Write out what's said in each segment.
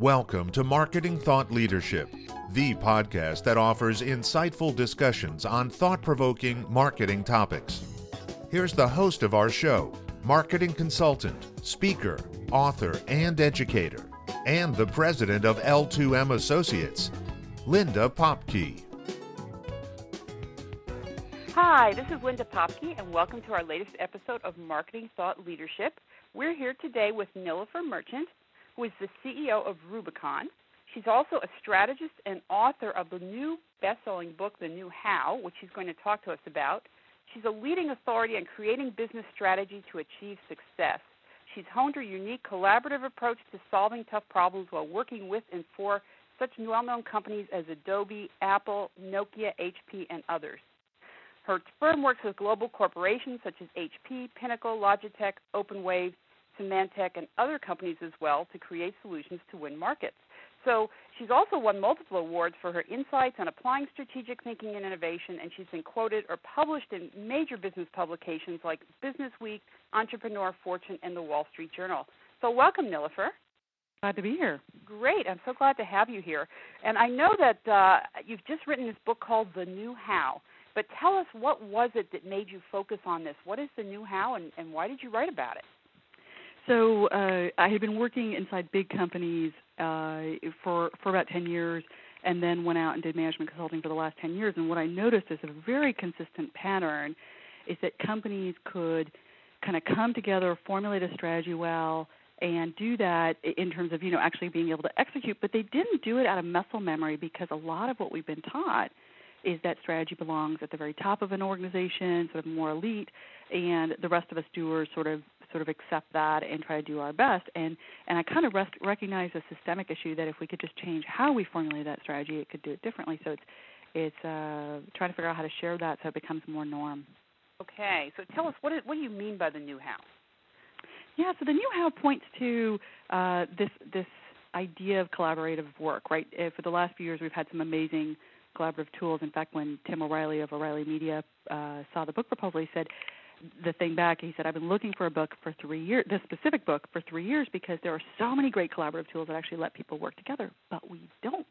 Welcome to Marketing Thought Leadership, the podcast that offers insightful discussions on thought provoking marketing topics. Here's the host of our show, marketing consultant, speaker, author, and educator, and the president of L2M Associates, Linda Popky. Hi, this is Linda Popky, and welcome to our latest episode of Marketing Thought Leadership. We're here today with Nilofer Merchant, who is the CEO of Rubicon. She's also a strategist and author of the new best selling book, The New How, which she's going to talk to us about. She's a leading authority on creating business strategy to achieve success. She's honed her unique collaborative approach to solving tough problems while working with and for such well known companies as Adobe, Apple, Nokia, HP, and others. Her firm works with global corporations such as HP, Pinnacle, Logitech, OpenWave, Symantec, and other companies as well to create solutions to win markets. So she's also won multiple awards for her insights on applying strategic thinking and innovation, and she's been quoted or published in major business publications like Business Week, Entrepreneur, Fortune, and the Wall Street Journal. So welcome, Nilofer. Glad to be here. Great. I'm so glad to have you here. And I know that uh, you've just written this book called The New How. But tell us what was it that made you focus on this? What is the new how, and, and why did you write about it? So uh, I had been working inside big companies uh, for for about ten years, and then went out and did management consulting for the last ten years. And what I noticed is a very consistent pattern is that companies could kind of come together, formulate a strategy well, and do that in terms of you know actually being able to execute. But they didn't do it out of muscle memory because a lot of what we've been taught is that strategy belongs at the very top of an organization, sort of more elite, and the rest of us doers sort of sort of accept that and try to do our best. And and I kind of rest, recognize a systemic issue that if we could just change how we formulate that strategy, it could do it differently. So it's it's uh, trying to figure out how to share that so it becomes more norm. Okay, so tell us what is, what do you mean by the new how? Yeah, so the new how points to uh, this this idea of collaborative work, right? Uh, for the last few years, we've had some amazing collaborative tools. In fact, when Tim O'Reilly of O'Reilly Media uh, saw the book proposal, he said the thing back. He said, "I've been looking for a book for three years, this specific book for three years, because there are so many great collaborative tools that actually let people work together, but we don't."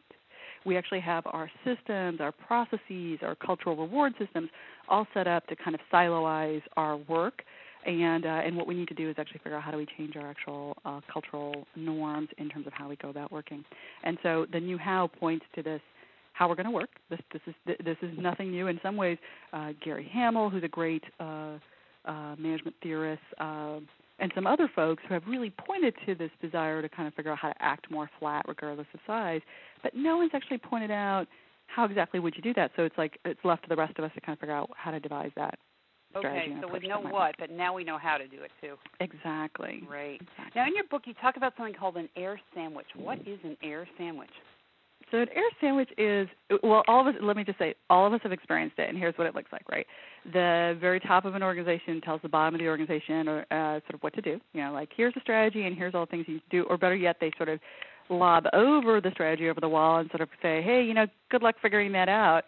We actually have our systems, our processes, our cultural reward systems all set up to kind of siloize our work and uh, and what we need to do is actually figure out how do we change our actual uh, cultural norms in terms of how we go about working. And so the new how points to this how we're going to work. This this is this is nothing new. In some ways, uh, Gary Hamel, who's a great uh, uh, management theorists, uh, and some other folks who have really pointed to this desire to kind of figure out how to act more flat regardless of size. But no one's actually pointed out how exactly would you do that. So it's like it's left to the rest of us to kind of figure out how to devise that. Okay, so we know what, but now we know how to do it too. Exactly. Right. Exactly. Now, in your book, you talk about something called an air sandwich. What is an air sandwich? So an air sandwich is well, all of us. Let me just say, all of us have experienced it, and here's what it looks like. Right, the very top of an organization tells the bottom of the organization, or uh, sort of what to do. You know, like here's the strategy, and here's all the things you do. Or better yet, they sort of lob over the strategy over the wall and sort of say, hey, you know, good luck figuring that out.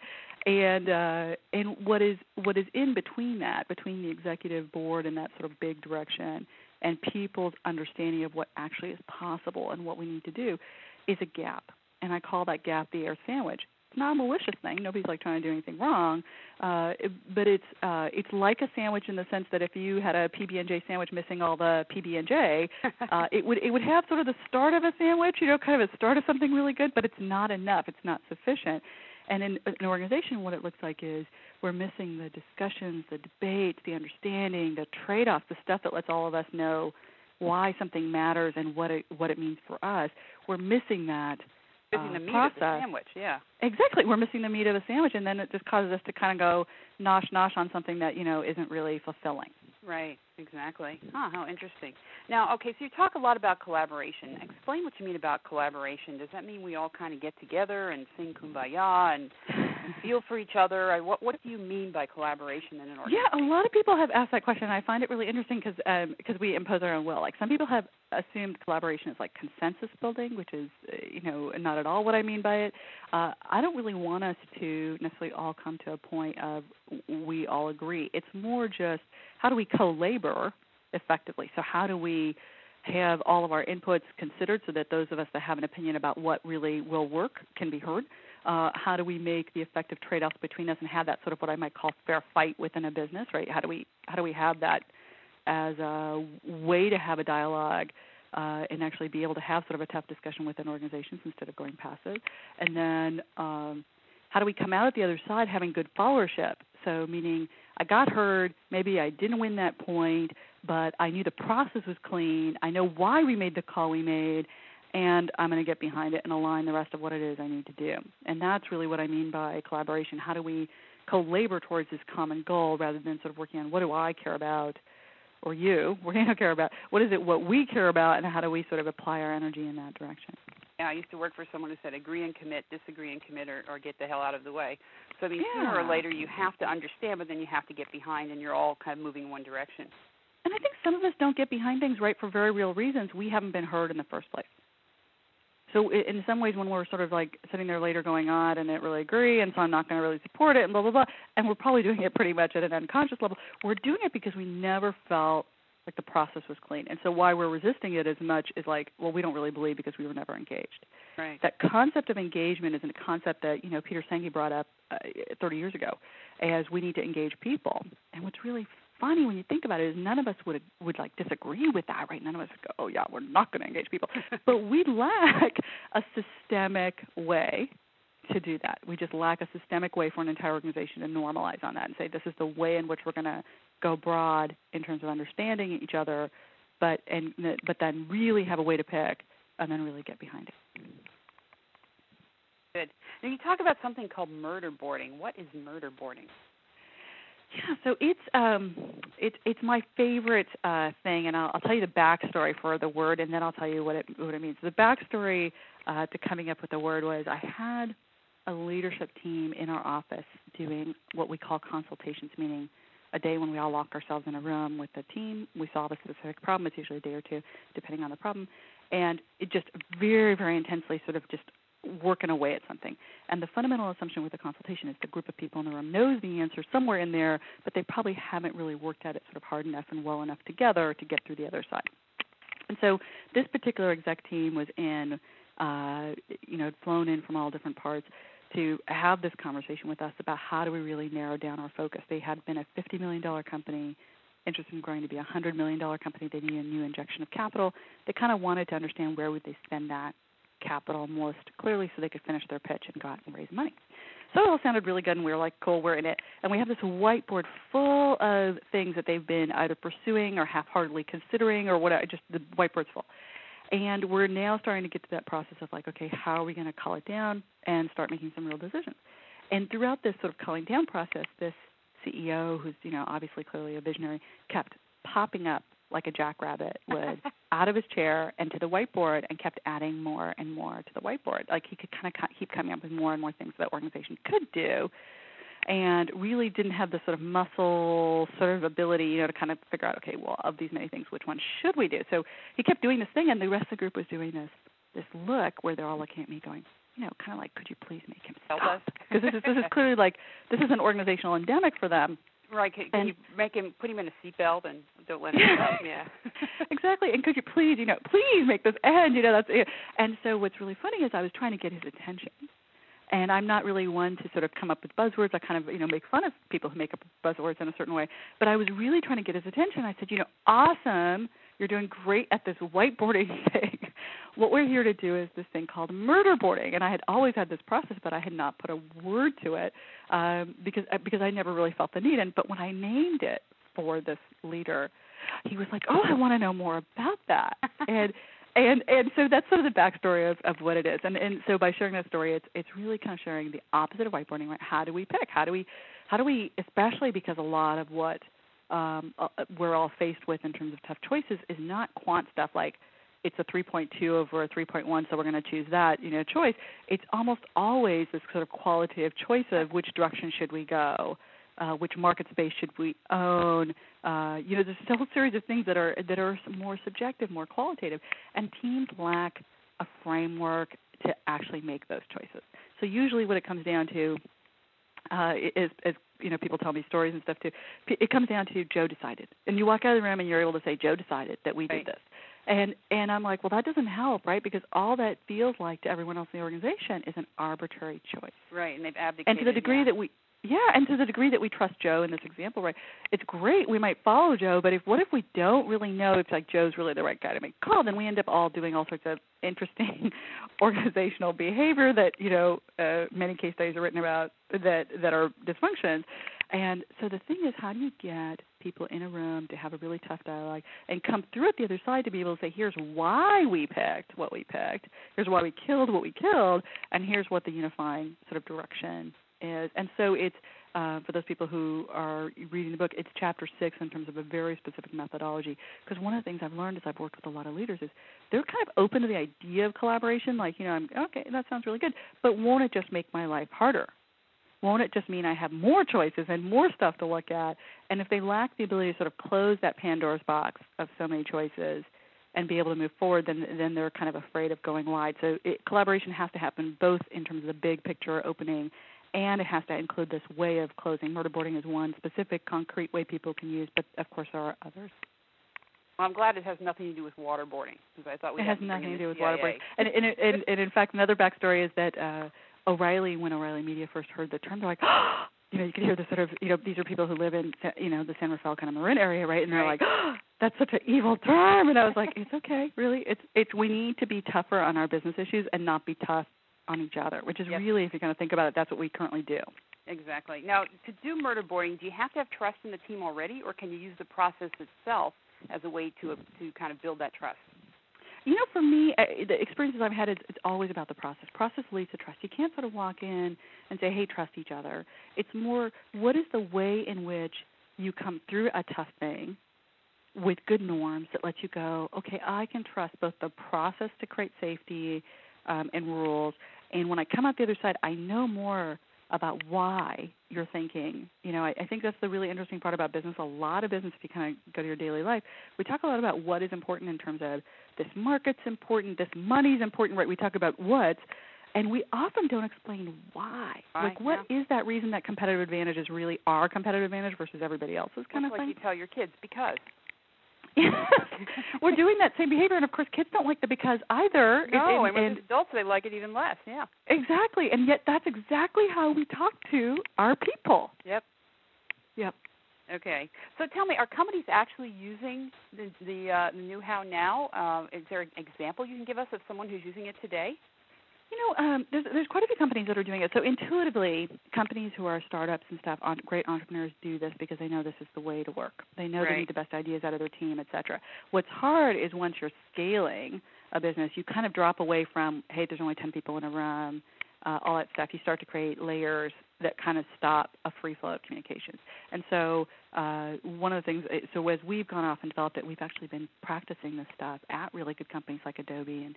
And uh, and what is what is in between that, between the executive board and that sort of big direction, and people's understanding of what actually is possible and what we need to do, is a gap and I call that gap the air sandwich. It's not a malicious thing. Nobody's like trying to do anything wrong, uh, it, but it's uh, it's like a sandwich in the sense that if you had a PB and J sandwich missing all the PB and J, uh, it would it would have sort of the start of a sandwich, you know, kind of a start of something really good, but it's not enough. It's not sufficient. And in an organization, what it looks like is we're missing the discussions, the debates, the understanding, the trade-offs, the stuff that lets all of us know why something matters and what it what it means for us. We're missing that missing uh, the meat process. of the sandwich. Yeah. Exactly, we're missing the meat of the sandwich, and then it just causes us to kind of go nosh nosh on something that you know isn't really fulfilling. Right. Exactly. Huh. How interesting. Now, okay, so you talk a lot about collaboration. Explain what you mean about collaboration. Does that mean we all kind of get together and sing kumbaya and feel for each other? What What do you mean by collaboration in an organization? Yeah, a lot of people have asked that question. and I find it really interesting because um, because we impose our own will. Like some people have assumed collaboration is like consensus building, which is uh, you know not at all what I mean by it. Uh, I don't really want us to necessarily all come to a point of we all agree. It's more just how do we co-labor effectively? So how do we have all of our inputs considered so that those of us that have an opinion about what really will work can be heard? Uh, how do we make the effective trade-offs between us and have that sort of what I might call fair fight within a business, right? How do we how do we have that as a way to have a dialogue uh, and actually be able to have sort of a tough discussion within organizations instead of going passive? And then um, how do we come out at the other side having good followership? So meaning I got heard, maybe I didn't win that point, but I knew the process was clean. I know why we made the call we made, and I'm going to get behind it and align the rest of what it is I need to do. And that's really what I mean by collaboration. How do we co-labor towards this common goal rather than sort of working on what do I care about or you, we're going to care about what is it what we care about and how do we sort of apply our energy in that direction. Yeah, I used to work for someone who said agree and commit, disagree and commit, or, or get the hell out of the way. So I mean, yeah. sooner or later you have to understand, but then you have to get behind, and you're all kind of moving in one direction. And I think some of us don't get behind things right for very real reasons. We haven't been heard in the first place. So in some ways, when we're sort of like sitting there later going, on, I didn't really agree, and so I'm not going to really support it, and blah blah blah, and we're probably doing it pretty much at an unconscious level. We're doing it because we never felt like the process was clean, and so why we're resisting it as much is like, well, we don't really believe because we were never engaged. Right. That concept of engagement is a concept that you know Peter Senge brought up uh, 30 years ago, as we need to engage people. And what's really funny when you think about it is none of us would would like disagree with that, right? None of us would go, "Oh yeah, we're not going to engage people," but we lack a systemic way to do that. We just lack a systemic way for an entire organization to normalize on that and say this is the way in which we're going to go broad in terms of understanding each other, but and but then really have a way to pick and then really get behind it. Good. Now you talk about something called murder boarding. What is murder boarding? Yeah, so it's um, it's it's my favorite uh, thing, and I'll, I'll tell you the backstory for the word, and then I'll tell you what it what it means. The backstory uh, to coming up with the word was I had a leadership team in our office doing what we call consultations, meaning a day when we all lock ourselves in a room with the team. We solve a specific problem. It's usually a day or two, depending on the problem, and it just very very intensely sort of just working away at something. And the fundamental assumption with a consultation is the group of people in the room knows the answer somewhere in there, but they probably haven't really worked at it sort of hard enough and well enough together to get through the other side. And so this particular exec team was in, uh, you know, flown in from all different parts to have this conversation with us about how do we really narrow down our focus. They had been a $50 million company interested in growing to be a $100 million company. They needed a new injection of capital. They kind of wanted to understand where would they spend that capital most clearly so they could finish their pitch and go out and raise money. So it all sounded really good, and we were like, cool, we're in it. And we have this whiteboard full of things that they've been either pursuing or half heartedly considering or whatever, just the whiteboard's full. And we're now starting to get to that process of like, okay, how are we going to call it down and start making some real decisions? And throughout this sort of calling down process, this CEO, who's you know obviously clearly a visionary, kept popping up like a jackrabbit would out of his chair and to the whiteboard and kept adding more and more to the whiteboard. Like he could kind of keep coming up with more and more things that organization could do and really didn't have the sort of muscle sort of ability, you know, to kind of figure out, okay, well, of these many things, which one should we do? So he kept doing this thing, and the rest of the group was doing this this look where they're all looking at me, going, you know, kind of like, could you please make him stop? Because this is this is clearly like this is an organizational endemic for them. Right. Can, and, you make him put him in a seatbelt and don't let him stop? Yeah. exactly. And could you please, you know, please make this end? You know, that's it. And so what's really funny is I was trying to get his attention. And I'm not really one to sort of come up with buzzwords. I kind of, you know, make fun of people who make up buzzwords in a certain way. But I was really trying to get his attention. I said, you know, awesome. You're doing great at this whiteboarding thing. what we're here to do is this thing called murder boarding. And I had always had this process, but I had not put a word to it um, because uh, because I never really felt the need. And but when I named it for this leader, he was like, "Oh, I want to know more about that." and and and so that's sort of the backstory of, of what it is. And and so by sharing that story, it's it's really kind of sharing the opposite of whiteboarding. Right? How do we pick? How do we how do we especially because a lot of what um, uh, we're all faced with in terms of tough choices is not quant stuff like it's a 3.2 over a 3.1, so we're going to choose that, you know, choice. It's almost always this sort of qualitative choice of which direction should we go, uh, which market space should we own. Uh, you know, there's a whole series of things that are that are more subjective, more qualitative, and teams lack a framework to actually make those choices. So usually, what it comes down to uh, is, is you know people tell me stories and stuff too. It comes down to Joe decided, and you walk out of the room and you're able to say Joe decided that we right. did this And and I'm like, well, that doesn't help, right? Because all that feels like to everyone else in the organization is an arbitrary choice. Right, and they've abdicated. And to the degree yeah. that we yeah, and to the degree that we trust Joe in this example, right? It's great. We might follow Joe, but if what if we don't really know if like Joe's really the right guy to make a call? Then we end up all doing all sorts of interesting organizational behavior that you know uh, many case studies are written about that that are dysfunctions. And so the thing is, how do you get people in a room to have a really tough dialogue and come through at the other side to be able to say, here's why we picked what we picked, here's why we killed what we killed, and here's what the unifying sort of direction is. And so it's uh, for those people who are reading the book, it's chapter six in terms of a very specific methodology. Because one of the things I've learned as I've worked with a lot of leaders is they're kind of open to the idea of collaboration. Like, you know, I'm okay, that sounds really good, but won't it just make my life harder? Won't it just mean I have more choices and more stuff to look at? And if they lack the ability to sort of close that Pandora's box of so many choices and be able to move forward, then then they're kind of afraid of going wide. So it, collaboration has to happen both in terms of the big picture opening and it has to include this way of closing. Murderboarding is one specific, concrete way people can use, but of course there are others. Well, I'm glad it has nothing to do with waterboarding because I thought we it had has nothing to do with CIA. waterboarding. And, and, and, and in fact, another backstory is that uh, O'Reilly, when O'Reilly Media first heard the term, they're like, oh, you know, you can hear the sort of, you know, these are people who live in, you know, the San Rafael kind of Marin area, right? And they're Right. like, oh, that's such an evil term. And I was like, it's okay, really. It's it's we need to be tougher on our business issues and not be tough on each other, which is Yep. really, if you kind of think about it, that's what we currently do. Exactly. Now, to do murder boarding, do you have to have trust in the team already, or can you use the process itself as a way to to kind of build that trust? You know, for me, the experiences I've had, it's, it's always about the process. Process leads to trust. You can't sort of walk in and say, "Hey, trust each other." It's more, what is the way in which you come through a tough thing with good norms that let you go, okay, I can trust both the process to create safety um, and rules, and when I come out the other side, I know more about why you're thinking. You know, I, I think that's the really interesting part about business. A lot of business, if you kind of go to your daily life, we talk a lot about what is important in terms of this market's important, this money's important, right? We talk about what, and we often don't explain why. Why, Like, what is that reason that competitive advantage is really our competitive advantage versus everybody else's kind of like thing? you tell your kids because. We're doing that same behavior, and of course, kids don't like the because either. No, and, and, and, adults they like it even less. Yeah. exactly, and yet that's exactly how we talk to our people. Yep. Yep. Okay. So tell me, are companies actually using the the, uh, the new how now? Uh, is there an example you can give us of someone who's using it today? You know, um, there's there's quite a few companies that are doing it. So intuitively, companies who are startups and stuff, on, great entrepreneurs do this because they know this is the way to work. They know they need the best ideas out of their team, et cetera. What's hard is once you're scaling a business, you kind of drop away from, hey, there's only 10 people in a room, uh, all that stuff. You start to create layers that kind of stop a free flow of communications. And so uh, one of the things, so as we've gone off and developed it, we've actually been practicing this stuff at really good companies like Adobe and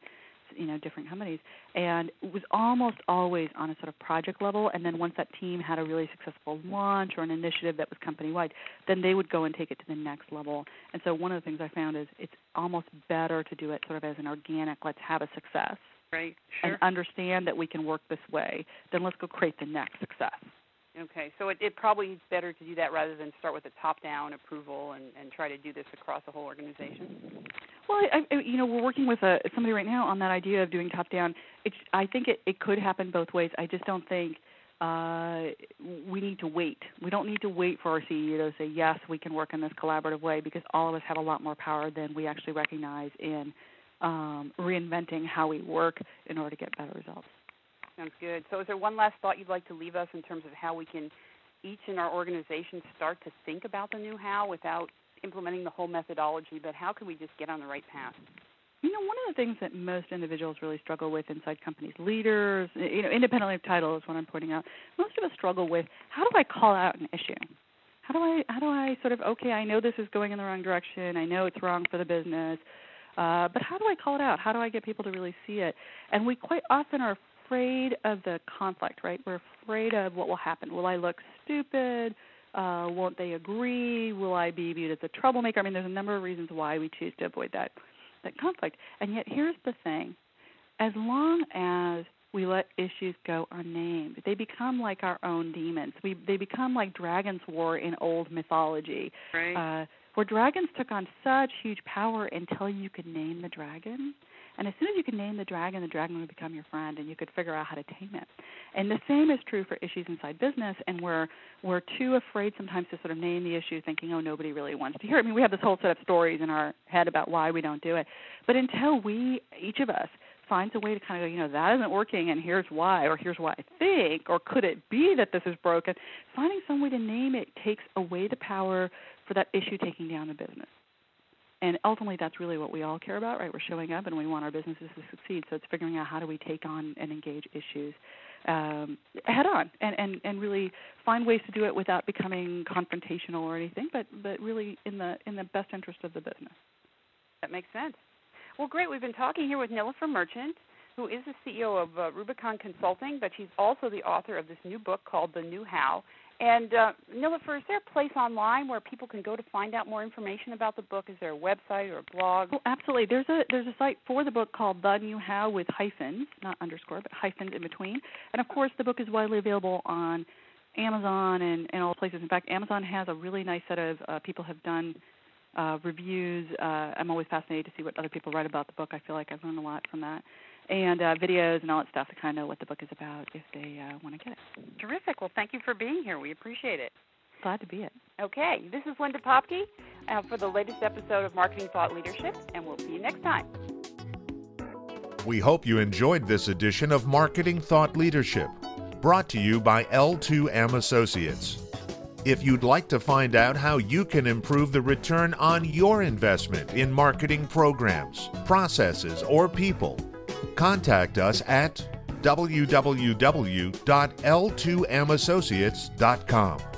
you know different companies. And it was almost always on a sort of project level. And then once that team had a really successful launch or an initiative that was company wide then they would go and take it to the next level. And so one of the things i found is it's almost better to do it sort of as an organic let's have a success. Right. Sure. and understand that we can work this way. Then let's go create the next success. Okay, so it, it probably is better to do that rather than start with a top-down approval and, and try to do this across the whole organization. Well, I, I, you know, we're working with a, somebody right now on that idea of doing top down. It's, I think it, it could happen both ways. I just don't think uh, we need to wait. We don't need to wait for our CEO to say yes, we can work in this collaborative way because all of us have a lot more power than we actually recognize in um, reinventing how we work in order to get better results. Sounds good. So, is there one last thought you'd like to leave us in terms of how we can each in our organization start to think about the new how without implementing the whole methodology, but how can we just get on the right path? You know, one of the things that most individuals really struggle with inside companies, leaders, you know, independently of title is what I'm pointing out. Most of us struggle with how do I call out an issue? How do I how do I sort of okay, I know this is going in the wrong direction. I know it's wrong for the business. Uh, but how do I call it out? How do I get people to really see it? And we quite often are afraid of the conflict, right? We're afraid of what will happen. Will I look stupid? Uh, won't they agree? Will I be viewed as a troublemaker? I mean, there's a number of reasons why we choose to avoid that that conflict. And yet, here's the thing: as long as we let issues go unnamed, they become like our own demons. We they become like dragons' war in old mythology. Right. Uh, where dragons took on such huge power until you could name the dragon. And as soon as you could name the dragon, the dragon would become your friend, and you could figure out how to tame it. And the same is true for issues inside business, and we're we're too afraid sometimes to sort of name the issue, thinking, oh, nobody really wants to hear. It. I mean, we have this whole set of stories in our head about why we don't do it, but until we, each of us, finds a way to kind of go, you know, that isn't working, and here's why, or here's why I think, or could it be that this is broken? Finding some way to name it takes away the power for that issue taking down the business and ultimately that's really what we all care about right? We're showing up and we want our businesses to succeed. So it's figuring out how do we take on and engage issues um, head on and, and, and really find ways to do it without becoming confrontational or anything but, but really in the in the best interest of the business. That makes sense. Well great. We've been talking here with Nilofer Merchant who is the CEO of uh, Rubicon Consulting, but she's also the author of this new book called The New How. And uh, Nilofer, is there a place online where people can go to find out more information about the book? Is there a website or a blog? Oh, absolutely. There's a there's a site for the book called The New How with hyphens, not underscore, but hyphens in between. And of course, the book is widely available on Amazon and, and all places. In fact, Amazon has a really nice set of uh, people have done uh, reviews. Uh, I'm always fascinated to see what other people write about the book. I feel like I've learned a lot from that and uh, videos and all that stuff to kind of know what the book is about if they uh, want to get it. Terrific. Well, thank you for being here. We appreciate it. Glad to be it. Okay, this is Linda Popky uh, for the latest episode of Marketing Thought Leadership, and we'll see you next time. We hope you enjoyed this edition of Marketing Thought Leadership, brought to you by L2M Associates. If you'd like to find out how you can improve the return on your investment in marketing programs, processes, or people, contact us at www.l2massociates.com.